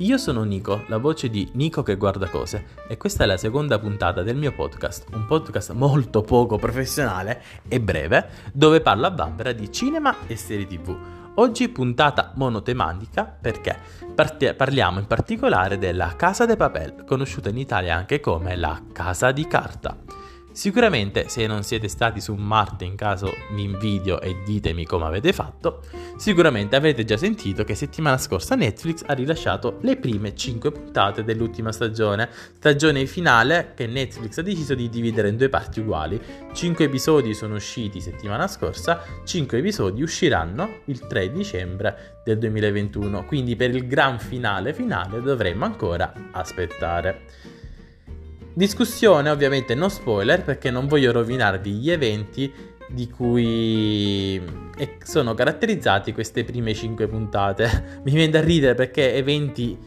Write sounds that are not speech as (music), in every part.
Io sono Nico, la voce di Nico che guarda cose e questa è la seconda puntata del mio podcast, un podcast molto poco professionale e breve dove parlo a Bambera di cinema e serie tv. Oggi puntata monotematica perché part- parliamo in particolare della Casa de Papel, conosciuta in Italia anche come la Casa di Carta. Sicuramente se non siete stati su Marte in caso mi invidio e ditemi come avete fatto, sicuramente avrete già sentito che settimana scorsa Netflix ha rilasciato le prime 5 puntate dell'ultima stagione, stagione finale che Netflix ha deciso di dividere in due parti uguali. 5 episodi sono usciti settimana scorsa, 5 episodi usciranno il 3 dicembre del 2021, quindi per il gran finale finale dovremmo ancora aspettare. Discussione ovviamente no spoiler perché non voglio rovinarvi gli eventi di cui sono caratterizzati queste prime 5 puntate. (laughs) Mi viene da ridere perché eventi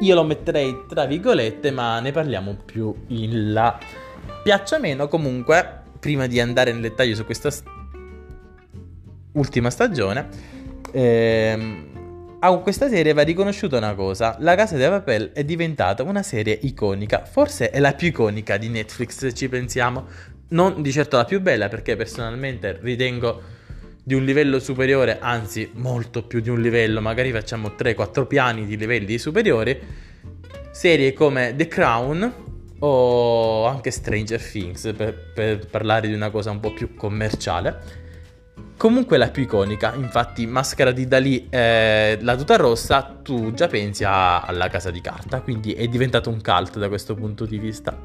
io lo metterei tra virgolette ma ne parliamo più in là. Piaccia meno comunque, prima di andare nel dettaglio su questa st- ultima stagione, ehm, a questa serie va riconosciuta una cosa, La Casa de Papel è diventata una serie iconica, forse è la più iconica di Netflix se ci pensiamo, non di certo la più bella perché personalmente ritengo di un livello superiore, anzi molto più di un livello, magari facciamo 3-4 piani di livelli superiori, serie come The Crown o anche Stranger Things per, per parlare di una cosa un po' più commerciale Comunque la più iconica, infatti Maschera di Dalì, eh, la tuta rossa, tu già pensi a, alla casa di carta, quindi è diventato un cult da questo punto di vista.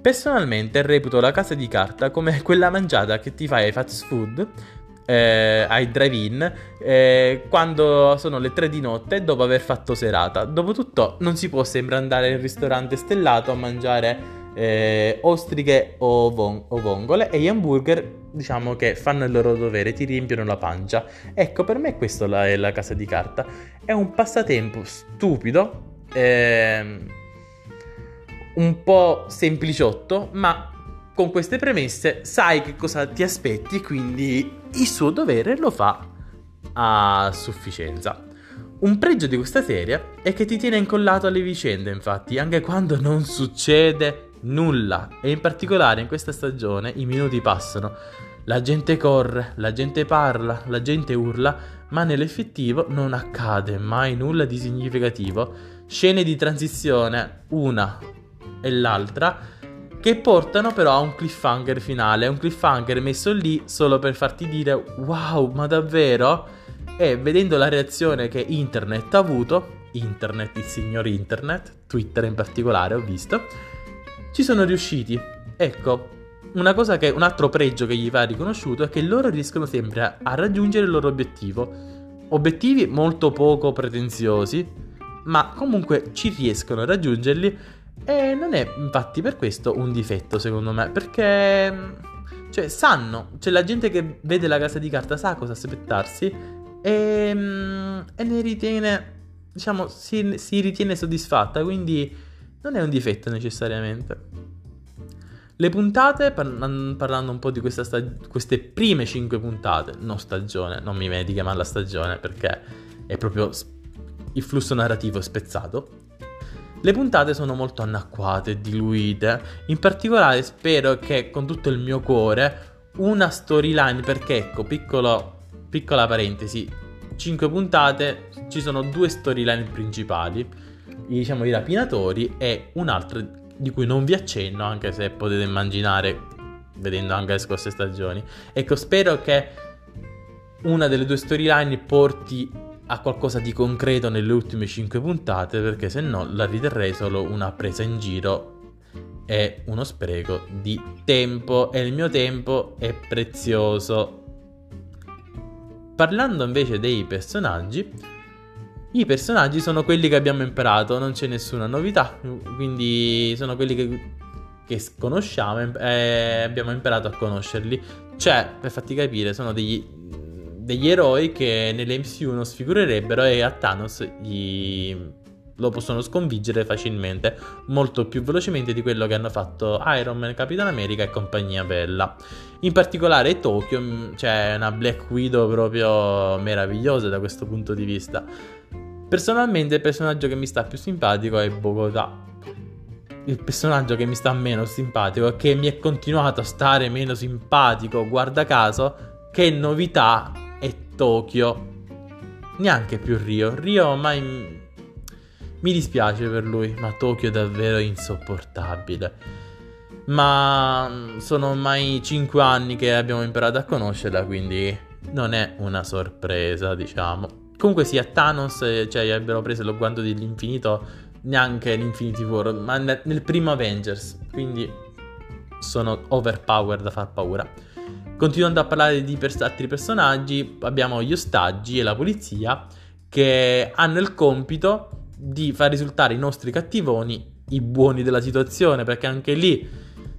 Personalmente reputo la casa di carta come (laughs) quella mangiata che ti fai ai fast food, eh, ai drive-in, eh, quando sono le 3 di notte dopo aver fatto serata. Dopotutto non si può sempre andare al ristorante stellato a mangiare eh, ostriche o, von- o, vongole e gli hamburger diciamo che fanno il loro dovere, ti riempiono la pancia. Ecco, per me questa è la casa di carta. È un passatempo stupido, ehm, un po' sempliciotto, ma con queste premesse sai che cosa ti aspetti, quindi il suo dovere lo fa a sufficienza. Un pregio di questa serie è che ti tiene incollato alle vicende, infatti, anche quando non succede nulla. E in particolare in questa stagione i minuti passano. La gente corre, la gente parla, la gente urla, ma nell'effettivo non accade mai nulla di significativo. Scene di transizione, una e l'altra, che portano però a un cliffhanger finale. Un cliffhanger messo lì solo per farti dire wow, ma davvero? E vedendo la reazione che internet ha avuto, internet, il signor internet, Twitter in particolare ho visto, ci sono riusciti. Ecco, una cosa che un altro pregio che gli va riconosciuto è che loro riescono sempre a, a raggiungere il loro obiettivo. Obiettivi molto poco pretenziosi, ma comunque ci riescono a raggiungerli e non è infatti per questo un difetto secondo me, perché cioè sanno, cioè la gente che vede la casa di carta sa cosa aspettarsi e, e ne ritiene, diciamo, si, si ritiene soddisfatta, quindi non è un difetto necessariamente. Le puntate, par- parlando un po' di stag- queste prime 5 puntate, non stagione, non mi viene di chiamarla stagione perché è proprio il flusso narrativo spezzato. Le puntate sono molto anacquate, diluite. In particolare spero che con tutto il mio cuore una storyline, perché ecco, piccolo, piccola parentesi, 5 puntate, ci sono due storyline principali diciamo, i rapinatori e un altro di cui non vi accenno, anche se potete immaginare vedendo anche le scorse stagioni. Ecco, spero che una delle due storyline porti a qualcosa di concreto nelle ultime 5 puntate, perché se no la riterrei solo una presa in giro e uno spreco di tempo e il mio tempo è prezioso. Parlando invece dei personaggi, i personaggi sono quelli che abbiamo imparato, non c'è nessuna novità, quindi sono quelli che, che conosciamo e abbiamo imparato a conoscerli. Cioè, per farti capire, sono degli, degli eroi che nell'MCU sfigurerebbero e a Thanos gli, lo possono sconfiggere facilmente, molto più velocemente di quello che hanno fatto Iron Man, Capitan America e compagnia bella. In particolare Tokyo, c'è cioè una Black Widow proprio meravigliosa da questo punto di vista Personalmente il personaggio che mi sta più simpatico è Bogotà. Il personaggio che mi sta meno simpatico che mi è continuato a stare meno simpatico, guarda caso, che novità è Tokyo. Neanche più Rio. Rio ormai mi dispiace per lui, ma Tokyo è davvero insopportabile. Ma sono ormai 5 anni che abbiamo imparato a conoscerla, quindi non è una sorpresa, diciamo. Comunque sia, Thanos, eh, cioè, avrebbero preso lo guanto dell'infinito neanche in Infinity War, ma nel, nel primo Avengers. Quindi sono overpowered da far paura. Continuando a parlare di pers- altri personaggi, abbiamo gli ostaggi e la polizia che hanno il compito di far risultare i nostri cattivoni i buoni della situazione, perché anche lì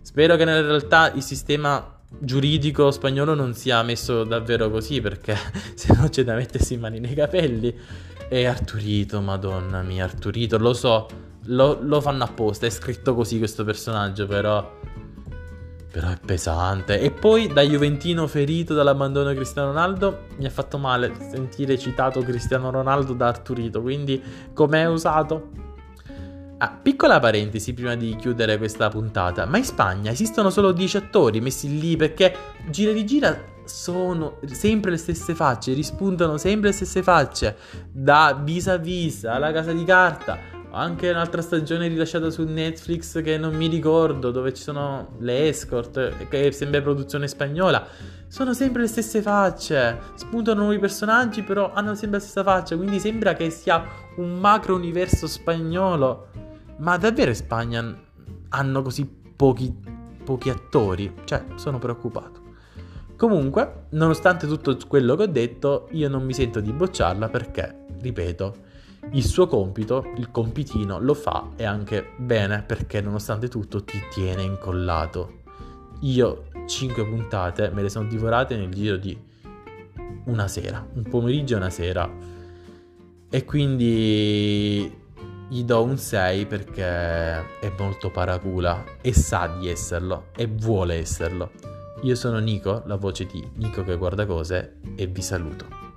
spero che nella realtà il sistema giuridico spagnolo non sia messo davvero così perché (laughs) se no c'è da mettersi mani nei capelli. E Arturito, madonna mia, Arturito, lo so, lo, lo, fanno apposta, è scritto così questo personaggio, però... Però è pesante. E poi da Juventino ferito dall'abbandono di Cristiano Ronaldo mi ha fatto male sentire citato Cristiano Ronaldo da Arturito, quindi com'è usato? Ah, piccola parentesi prima di chiudere questa puntata, ma in Spagna esistono solo 10 attori messi lì perché gira di gira sono sempre le stesse facce, rispuntano sempre le stesse facce, da vis a vis alla casa di carta, anche un'altra stagione rilasciata su Netflix che non mi ricordo, dove ci sono le escort, che sembra produzione spagnola. Sono sempre le stesse facce, spuntano nuovi personaggi, però hanno sempre la stessa faccia, quindi sembra che sia un macro universo spagnolo. Ma davvero in Spagna hanno così pochi, pochi attori? Cioè, sono preoccupato. Comunque, nonostante tutto quello che ho detto, io non mi sento di bocciarla perché, ripeto, il suo compito, il compitino, lo fa e anche bene perché nonostante tutto ti tiene incollato. Io 5 puntate me le sono divorate nel giro di una sera, un pomeriggio e una sera. E quindi gli do un 6 perché è molto paracula e sa di esserlo e vuole esserlo. Io sono Nico, la voce di Nico che guarda cose e vi saluto.